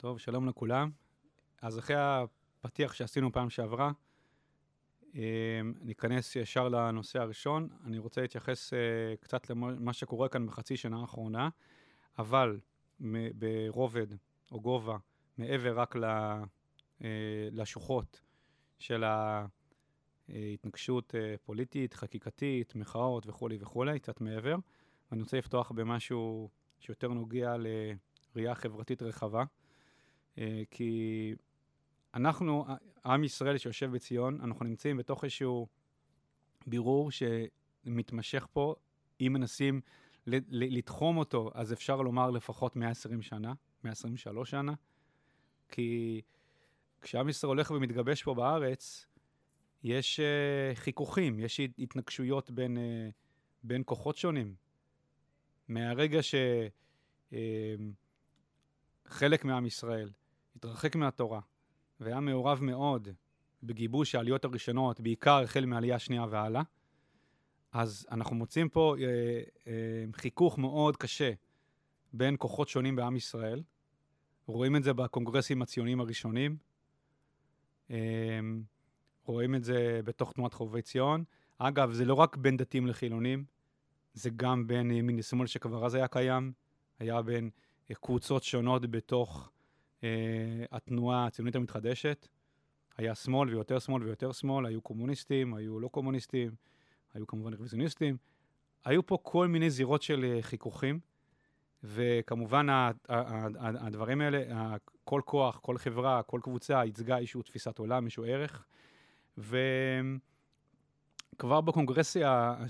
טוב, שלום לכולם. אז אחרי הפתיח שעשינו פעם שעברה, אה, ניכנס ישר לנושא הראשון. אני רוצה להתייחס אה, קצת למה שקורה כאן בחצי שנה האחרונה, אבל ברובד או גובה, מעבר רק אה, לשוחות של ההתנגשות פוליטית, חקיקתית, מחאות וכולי וכולי, קצת מעבר. ואני רוצה לפתוח במשהו שיותר נוגע לראייה חברתית רחבה. אה, כי אנחנו, עם ישראל שיושב בציון, אנחנו נמצאים בתוך איזשהו בירור שמתמשך פה, אם מנסים לתחום אותו, אז אפשר לומר לפחות 120 שנה, 123 שנה, כי כשעם ישראל הולך ומתגבש פה בארץ, יש uh, חיכוכים, יש התנגשויות בין, uh, בין כוחות שונים. מהרגע שחלק uh, מעם ישראל התרחק מהתורה והיה מעורב מאוד בגיבוש העליות הראשונות, בעיקר החל מהעלייה השנייה והלאה, אז אנחנו מוצאים פה אה, אה, חיכוך מאוד קשה בין כוחות שונים בעם ישראל. רואים את זה בקונגרסים הציוניים הראשונים, אה, רואים את זה בתוך תנועת חובבי ציון. אגב, זה לא רק בין דתיים לחילונים, זה גם בין ימין לשמאל שכבר אז היה קיים, היה בין אה, קבוצות שונות בתוך התנועה הציונית המתחדשת. היה שמאל ויותר שמאל ויותר שמאל, היו קומוניסטים, היו לא קומוניסטים, היו כמובן רוויזיוניסטים. היו פה כל מיני זירות של אה, חיכוכים, וכמובן הדברים האלה, כל כוח, כל חברה, כל קבוצה ייצגה איזושהי תפיסת עולם, איזשהו ערך. וכבר בקונגרס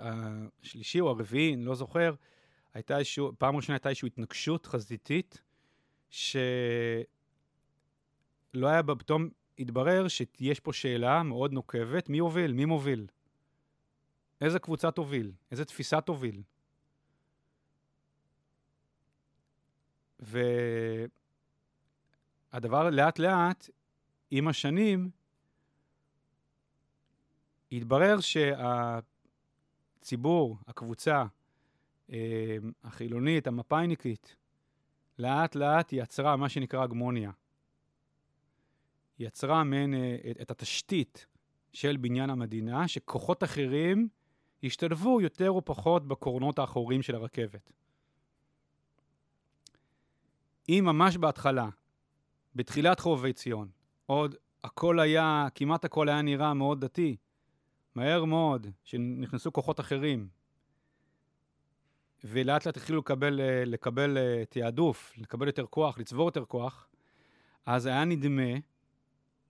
השלישי או הרביעי, אני לא זוכר, הייתה איזשהו, פעם ראשונה הייתה איזושהי התנגשות חזיתית שלא היה בה, פתאום התברר שיש פה שאלה מאוד נוקבת, מי הוביל? מי מוביל? איזה קבוצה תוביל? איזה תפיסה תוביל? והדבר לאט לאט, עם השנים, התברר שהציבור, הקבוצה אה, החילונית, המפא"יניקית, לאט לאט יצרה מה שנקרא הגמוניה. יצרה מעין אה, את, את התשתית של בניין המדינה, שכוחות אחרים השתלבו יותר או פחות בקורנות האחוריים של הרכבת. אם ממש בהתחלה, בתחילת חובבי ציון, עוד הכל היה, כמעט הכל היה נראה מאוד דתי, מהר מאוד, שנכנסו כוחות אחרים, ולאט לאט התחילו לקבל, אה, לקבל אה, תעדוף, לקבל יותר כוח, לצבור יותר כוח, אז היה נדמה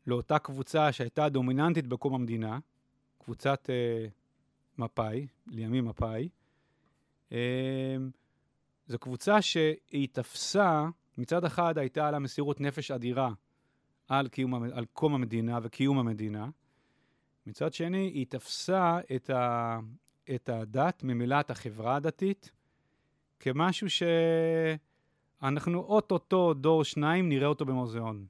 לאותה קבוצה שהייתה דומיננטית בקום המדינה, קבוצת אה, מפא"י, לימים מפא"י, אה, זו קבוצה שהיא תפסה, מצד אחד הייתה לה מסירות נפש אדירה על, קיום, על קום המדינה וקיום המדינה, מצד שני היא תפסה את, ה, את הדת ממילת החברה הדתית, כמשהו שאנחנו אוטוטו דור שניים נראה אותו במוזיאון.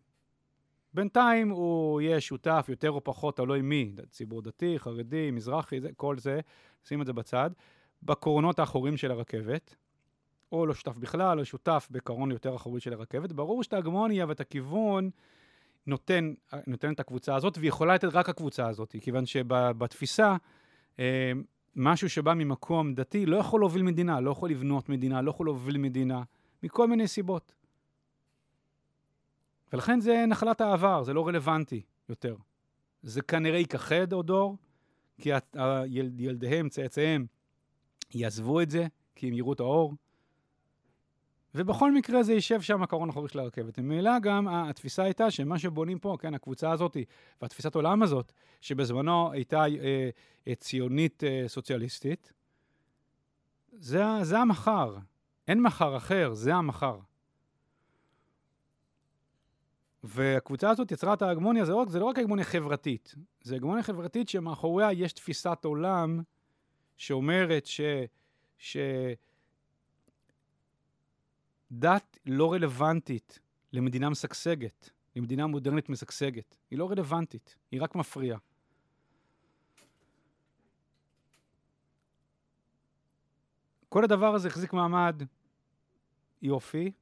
בינתיים הוא יהיה שותף יותר או פחות, תלוי מי, ציבור דתי, חרדי, מזרחי, זה, כל זה, שים את זה בצד, בקרונות האחוריים של הרכבת, או לא שותף בכלל, או שותף בקרון יותר אחורי של הרכבת. ברור שאת ההגמוניה ואת הכיוון נותן, נותן את הקבוצה הזאת, והיא יכולה לתת רק הקבוצה הזאת, כיוון שבתפיסה, אה, משהו שבא ממקום דתי לא יכול להוביל מדינה, לא יכול לבנות מדינה, לא יכול להוביל מדינה, מכל מיני סיבות. ולכן זה נחלת העבר, זה לא רלוונטי יותר. זה כנראה ייכחד עוד דור, כי ילדיהם, צאצאיהם, יעזבו את זה, כי הם יראו את האור. ובכל מקרה זה יישב שם הקרון האחורי של הרכבת. ממילא גם התפיסה הייתה שמה שבונים פה, כן, הקבוצה הזאת והתפיסת עולם הזאת, שבזמנו הייתה אה, אה, ציונית אה, סוציאליסטית, זה, זה המחר. אין מחר אחר, זה המחר. והקבוצה הזאת יצרה את ההגמוניה, זה, לא, זה לא רק הגמוניה חברתית, זה הגמוניה חברתית שמאחוריה יש תפיסת עולם שאומרת ש... ש דת לא רלוונטית למדינה משגשגת, למדינה מודרנית משגשגת. היא לא רלוונטית, היא רק מפריעה. כל הדבר הזה החזיק מעמד יופי,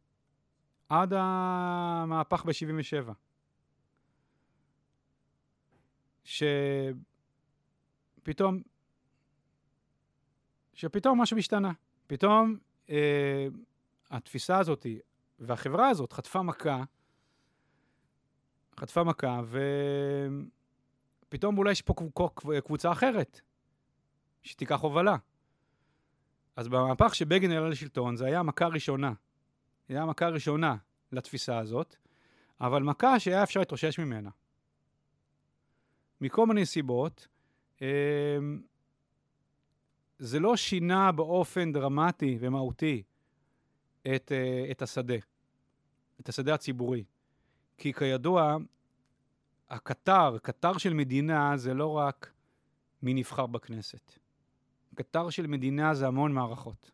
עד המהפך ב-77. שפתאום, שפתאום משהו השתנה. פתאום אה, התפיסה הזאת והחברה הזאת חטפה מכה, חטפה מכה, ופתאום אולי יש פה קבוצה אחרת שתיקח הובלה. אז במהפך שבגין עלה לשלטון, זה היה מכה ראשונה. זה היה מכה ראשונה לתפיסה הזאת, אבל מכה שהיה אפשר להתרושש ממנה. מכל מיני סיבות, אמ, זה לא שינה באופן דרמטי ומהותי את, אה, את השדה, את השדה הציבורי. כי כידוע, הקטר, קטר של מדינה זה לא רק מי נבחר בכנסת. קטר של מדינה זה המון מערכות.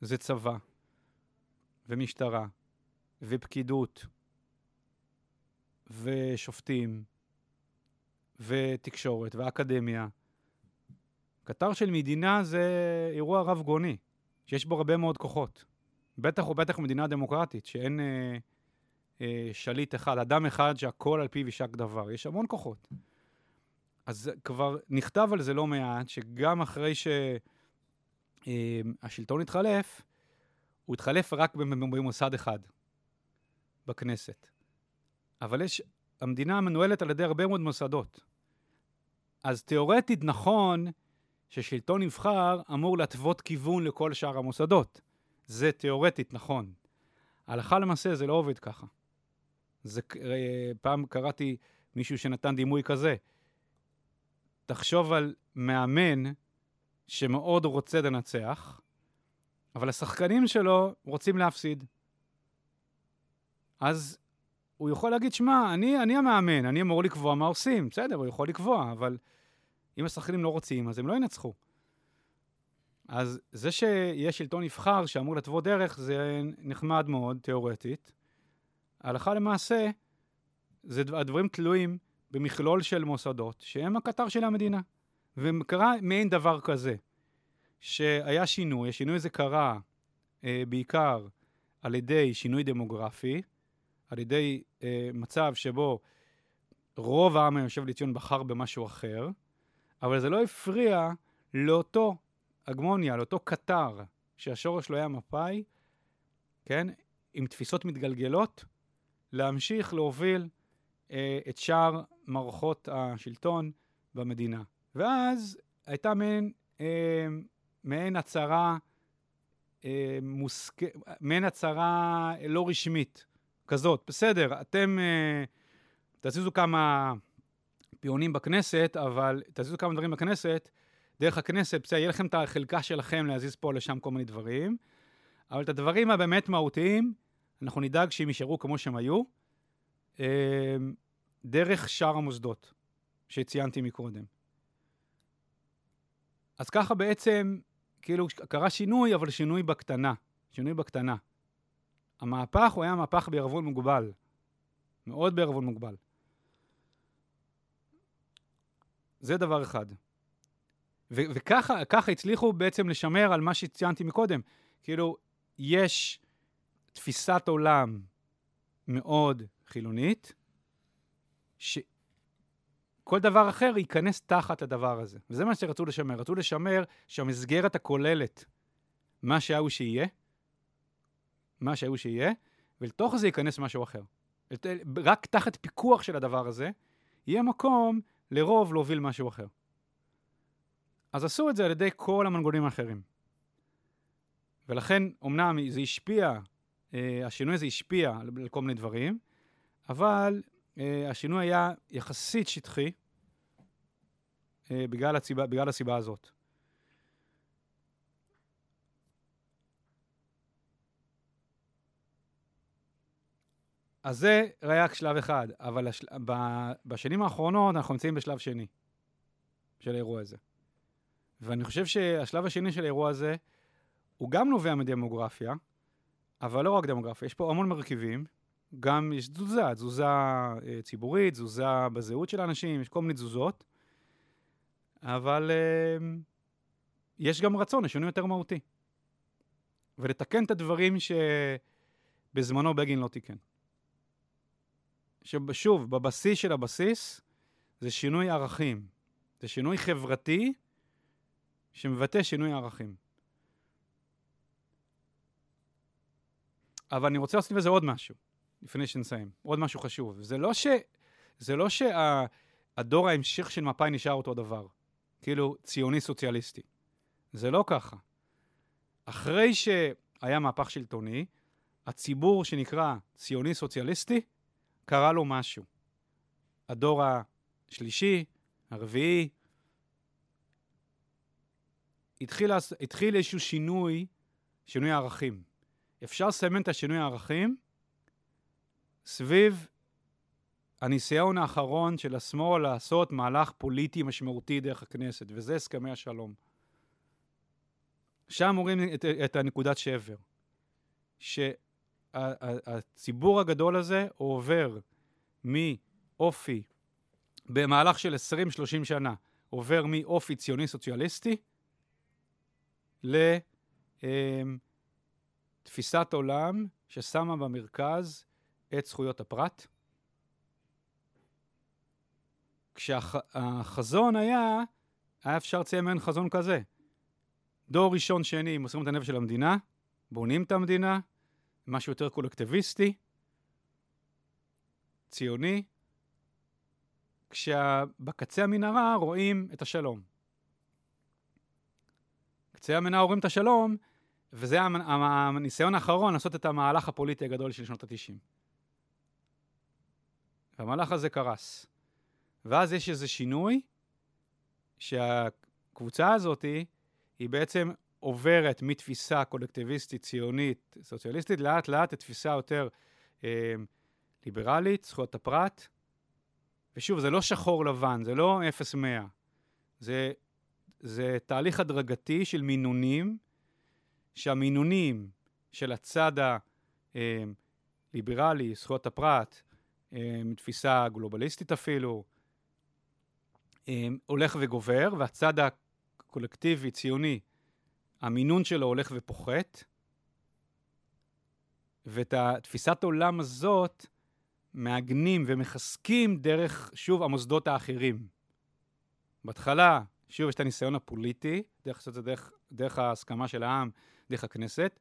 זה צבא, ומשטרה, ופקידות, ושופטים, ותקשורת, ואקדמיה. קטר של מדינה זה אירוע רב גוני, שיש בו הרבה מאוד כוחות. בטח ובטח מדינה דמוקרטית, שאין אה, אה, שליט אחד, אדם אחד שהכל על פיו יישק דבר. יש המון כוחות. אז כבר נכתב על זה לא מעט, שגם אחרי שהשלטון אה, התחלף, הוא התחלף רק במוסד אחד, בכנסת. אבל יש, המדינה מנוהלת על ידי הרבה מאוד מוסדות. אז תיאורטית נכון ששלטון נבחר אמור להתוות כיוון לכל שאר המוסדות. זה תיאורטית נכון. הלכה למעשה זה לא עובד ככה. זה, אה, פעם קראתי מישהו שנתן דימוי כזה. תחשוב על מאמן שמאוד רוצה לנצח, אבל השחקנים שלו רוצים להפסיד. אז הוא יכול להגיד, שמע, אני, אני המאמן, אני אמור לקבוע מה עושים. בסדר, הוא יכול לקבוע, אבל אם השחקנים לא רוצים, אז הם לא ינצחו. אז זה שיש שלטון נבחר שאמור להתוות דרך, זה נחמד מאוד, תיאורטית. הלכה למעשה, זה, הדברים תלויים במכלול של מוסדות, שהם הקטר של המדינה. וקרה מעין דבר כזה, שהיה שינוי, השינוי הזה קרה אה, בעיקר על ידי שינוי דמוגרפי, על ידי אה, מצב שבו רוב העם היושב לציון בחר במשהו אחר, אבל זה לא הפריע לאותו הגמוניה, לאותו קטר, שהשורש שלו היה מפא"י, כן, עם תפיסות מתגלגלות, להמשיך להוביל אה, את שאר מערכות השלטון במדינה. ואז הייתה מעין, אה, מעין הצהרה, אה, מוסק... מעין הצהרה לא רשמית כזאת. בסדר, אתם אה, תזיזו כמה פיונים בכנסת, אבל תזיזו כמה דברים בכנסת, דרך הכנסת, בסדר, יהיה לכם את החלקה שלכם להזיז פה לשם כל מיני דברים, אבל את הדברים הבאמת מהותיים, אנחנו נדאג שהם יישארו כמו שהם היו, אה, דרך שאר המוסדות שציינתי מקודם. אז ככה בעצם, כאילו, קרה שינוי, אבל שינוי בקטנה. שינוי בקטנה. המהפך הוא היה מהפך בערבון מוגבל. מאוד בערבון מוגבל. זה דבר אחד. וככה הצליחו בעצם לשמר על מה שציינתי מקודם. כאילו, יש תפיסת עולם מאוד חילונית, שכל דבר אחר ייכנס תחת הדבר הזה. וזה מה שרצו לשמר. רצו לשמר שהמסגרת הכוללת, מה שההוא שיהיה, מה שההוא שיהיה, ולתוך זה ייכנס משהו אחר. רק תחת פיקוח של הדבר הזה, יהיה מקום לרוב להוביל משהו אחר. אז עשו את זה על ידי כל המנגונים האחרים. ולכן, אמנם זה השפיע, אה, השינוי הזה השפיע על, על כל מיני דברים, אבל אה, השינוי היה יחסית שטחי אה, בגלל, הציבה, בגלל הסיבה הזאת. אז זה רק שלב אחד, אבל השל... בשנים האחרונות אנחנו נמצאים בשלב שני של האירוע הזה. ואני חושב שהשלב השני של האירוע הזה הוא גם נובע מדמוגרפיה, אבל לא רק דמוגרפיה, יש פה המון מרכיבים, גם יש תזוזה, תזוזה אה, ציבורית, תזוזה בזהות של האנשים, יש כל מיני תזוזות, אבל אה, יש גם רצון לשינוי יותר מהותי. ולתקן את הדברים ש... בזמנו בגין לא תיקן. שוב, בבסיס של הבסיס זה שינוי ערכים. זה שינוי חברתי שמבטא שינוי ערכים. אבל אני רוצה להוסיף לזה עוד משהו, לפני שנסיים. עוד משהו חשוב. זה לא, ש... זה לא שהדור שה... ההמשך של מפא"י נשאר אותו דבר. כאילו, ציוני סוציאליסטי. זה לא ככה. אחרי שהיה מהפך שלטוני, הציבור שנקרא ציוני סוציאליסטי, קרה לו משהו. הדור השלישי, הרביעי, התחיל, התחיל איזשהו שינוי, שינוי הערכים. אפשר לסמן את השינוי הערכים סביב הניסיון האחרון של השמאל לעשות מהלך פוליטי משמעותי דרך הכנסת, וזה הסכמי השלום. שם רואים את, את הנקודת שבר. שהציבור הגדול הזה עובר מאופי, במהלך של 20-30 שנה, עובר מאופי ציוני סוציאליסטי לתפיסת עולם ששמה במרכז את זכויות הפרט. כשהחזון היה, היה אפשר לציין מעין חזון כזה. דור ראשון, שני, מוסרים את הנפש של המדינה, בונים את המדינה, משהו יותר קולקטיביסטי, ציוני, כשבקצה המנהרה רואים את השלום. קצה המנהרה רואים את השלום, וזה הניסיון האחרון לעשות את המהלך הפוליטי הגדול של שנות ה-90. והמהלך הזה קרס. ואז יש איזה שינוי, שהקבוצה הזאת היא בעצם עוברת מתפיסה קולקטיביסטית, ציונית, סוציאליסטית, לאט לאט לתפיסה יותר אה, ליברלית, זכויות הפרט. ושוב, זה לא שחור לבן, זה לא 0-100. זה, זה תהליך הדרגתי של מינונים, שהמינונים של הצד הליברלי, אה, זכויות הפרט, אה, מתפיסה גלובליסטית אפילו, אה, הולך וגובר, והצד הקולקטיבי, ציוני, המינון שלו הולך ופוחת, ואת התפיסת עולם הזאת מעגנים ומחזקים דרך, שוב, המוסדות האחרים. בהתחלה, שוב, יש את הניסיון הפוליטי, דרך לעשות את זה דרך, דרך ההסכמה של העם, דרך הכנסת,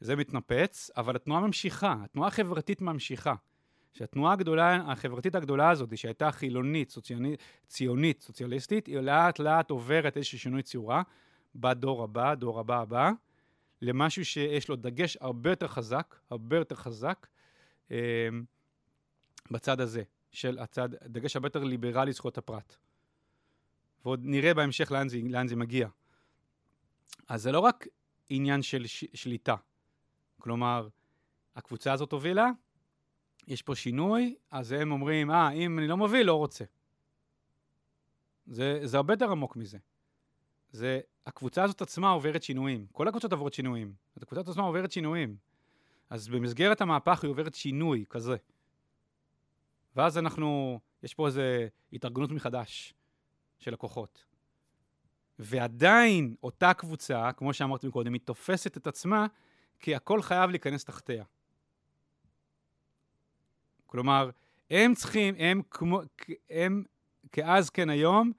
זה מתנפץ, אבל התנועה ממשיכה, התנועה החברתית ממשיכה. שהתנועה הגדולה, החברתית הגדולה הזאת, שהייתה חילונית, סוציונית, ציונית, סוציאליסטית, היא לאט לאט עוברת איזשהו שינוי צורה בדור הבא, דור הבא הבא, למשהו שיש לו דגש הרבה יותר חזק, הרבה יותר חזק, אה, בצד הזה, של הצד, דגש הרבה יותר ליברלי זכויות הפרט. ועוד נראה בהמשך לאן זה, לאן זה מגיע. אז זה לא רק עניין של ש, שליטה. כלומר, הקבוצה הזאת הובילה, יש פה שינוי, אז הם אומרים, אה, אם אני לא מוביל, לא רוצה. זה, זה הרבה יותר עמוק מזה. זה, הקבוצה הזאת עצמה עוברת שינויים. כל הקבוצות עוברות שינויים. הקבוצה הזאת עצמה עוברת שינויים. אז במסגרת המהפך היא עוברת שינוי כזה. ואז אנחנו, יש פה איזו התארגנות מחדש של הכוחות. ועדיין אותה קבוצה, כמו שאמרתי קודם, היא תופסת את עצמה כי הכל חייב להיכנס תחתיה. כלומר, הם צריכים, הם כמו, הם כאז כן היום,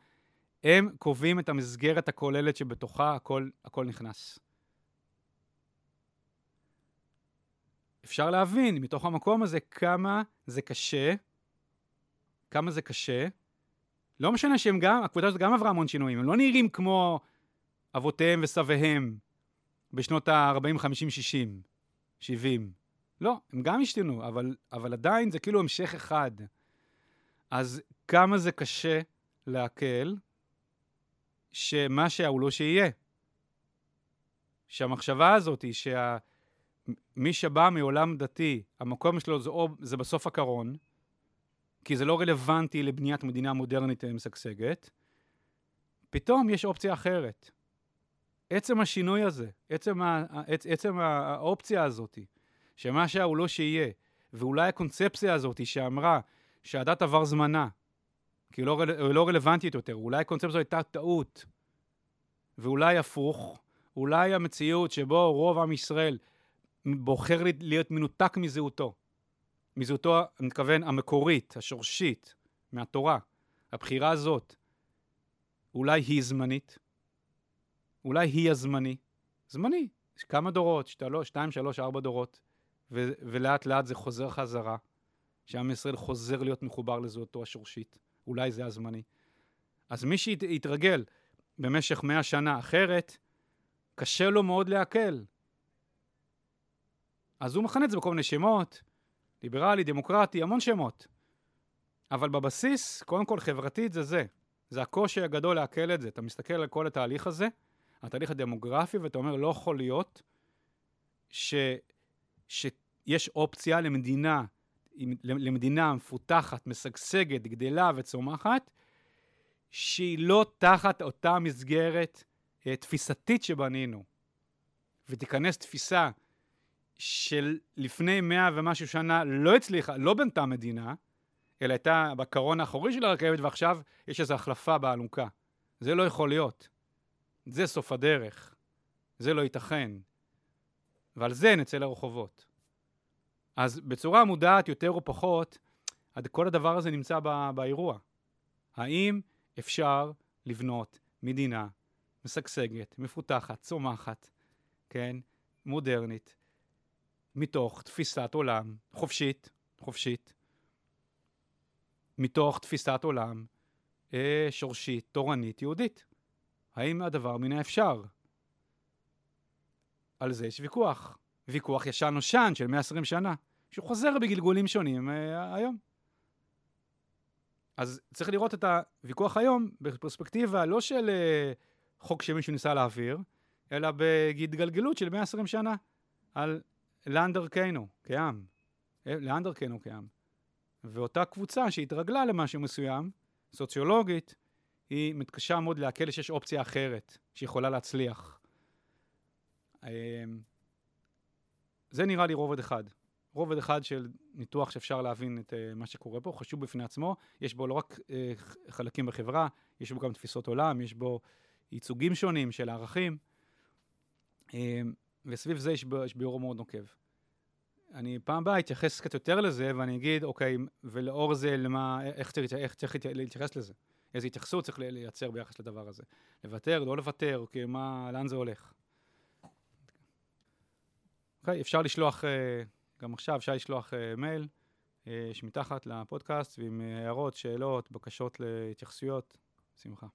הם קובעים את המסגרת הכוללת שבתוכה הכל, הכל נכנס. אפשר להבין מתוך המקום הזה כמה זה קשה, כמה זה קשה. לא משנה שהם גם, הקבוצה הזאת גם עברה המון שינויים, הם לא נראים כמו אבותיהם וסביהם בשנות ה-40, 50, 60, 70. לא, הם גם השתנו, אבל, אבל עדיין זה כאילו המשך אחד. אז כמה זה קשה לעכל שמה שהיה הוא לא שיהיה. שהמחשבה הזאת היא שמי שבא מעולם דתי, המקום שלו זה, זה בסוף הקרון, כי זה לא רלוונטי לבניית מדינה מודרנית משגשגת, פתאום יש אופציה אחרת. עצם השינוי הזה, עצם, ה, עצם האופציה הזאת, שמה שהיה הוא לא שיהיה, ואולי הקונספציה הזאת שאמרה שהדת עבר זמנה, כי היא לא, לא רלוונטית יותר, אולי הקונספציה הייתה טעות, ואולי הפוך, אולי המציאות שבו רוב עם ישראל בוחר להיות מנותק מזהותו. מזהותו, אני מתכוון, המקורית, השורשית, מהתורה. הבחירה הזאת, אולי היא זמנית, אולי היא הזמני. זמני, יש כמה דורות, שתלוש, שתיים, שלוש, ארבע דורות, ו- ולאט לאט זה חוזר חזרה, שעם ישראל חוזר להיות מחובר לזהותו השורשית. אולי זה הזמני. אז מי שיתרגל במשך מאה שנה אחרת, קשה לו מאוד לעכל. אז הוא מכנה את זה בכל מיני שמות, ליברלי, דמוקרטי, המון שמות. אבל בבסיס, קודם כל חברתית זה זה. זה הקושי הגדול לעכל את זה. אתה מסתכל על כל התהליך הזה, התהליך הדמוגרפי, ואתה אומר, לא יכול להיות ש, שיש אופציה למדינה, למדינה מפותחת, משגשגת, גדלה וצומחת, שהיא לא תחת אותה מסגרת אה, תפיסתית שבנינו, ותיכנס תפיסה של לפני מאה ומשהו שנה לא הצליחה, לא בנתה מדינה, אלא הייתה בקרון האחורי של הרכבת, ועכשיו יש איזו החלפה באלונקה. זה לא יכול להיות. זה סוף הדרך. זה לא ייתכן. ועל זה נצא לרחובות. אז בצורה מודעת יותר או פחות, כל הדבר הזה נמצא באירוע. האם אפשר לבנות מדינה משגשגת, מפותחת, צומחת, כן, מודרנית, מתוך תפיסת עולם חופשית, חופשית, מתוך תפיסת עולם אה, שורשית, תורנית, יהודית. האם הדבר מן האפשר? על זה יש ויכוח. ויכוח ישן נושן של 120 שנה, שהוא חוזר בגלגולים שונים אה, היום. אז צריך לראות את הוויכוח היום בפרספקטיבה לא של אה, חוק שמישהו ניסה להעביר, אלא בהתגלגלות של 120 שנה על לאן דרכנו כעם. אה, לאן דרכנו כעם. ואותה קבוצה שהתרגלה למשהו מסוים, סוציולוגית, היא מתקשה מאוד לעכל שיש אופציה אחרת שיכולה להצליח. אמ, זה נראה לי רובד אחד. רובד אחד של ניתוח שאפשר להבין את uh, מה שקורה פה, חשוב בפני עצמו, יש בו לא רק uh, חלקים בחברה, יש בו גם תפיסות עולם, יש בו ייצוגים שונים של הערכים, uh, וסביב זה יש, ביאור מאוד נוקב. אני פעם הבאה אתייחס קצת יותר לזה, ואני אגיד, אוקיי, ולאור זה, למה, איך צריך, איך צריך להתייחס לזה? איזו התייחסות צריך לייצר ביחס לדבר הזה? לוותר, לא לוותר, אוקיי, מה, לאן זה הולך? אוקיי, אפשר לשלוח... Uh, גם עכשיו אפשר לשלוח uh, מייל אה, שמתחת לפודקאסט ועם הערות, שאלות, בקשות להתייחסויות. שמחה.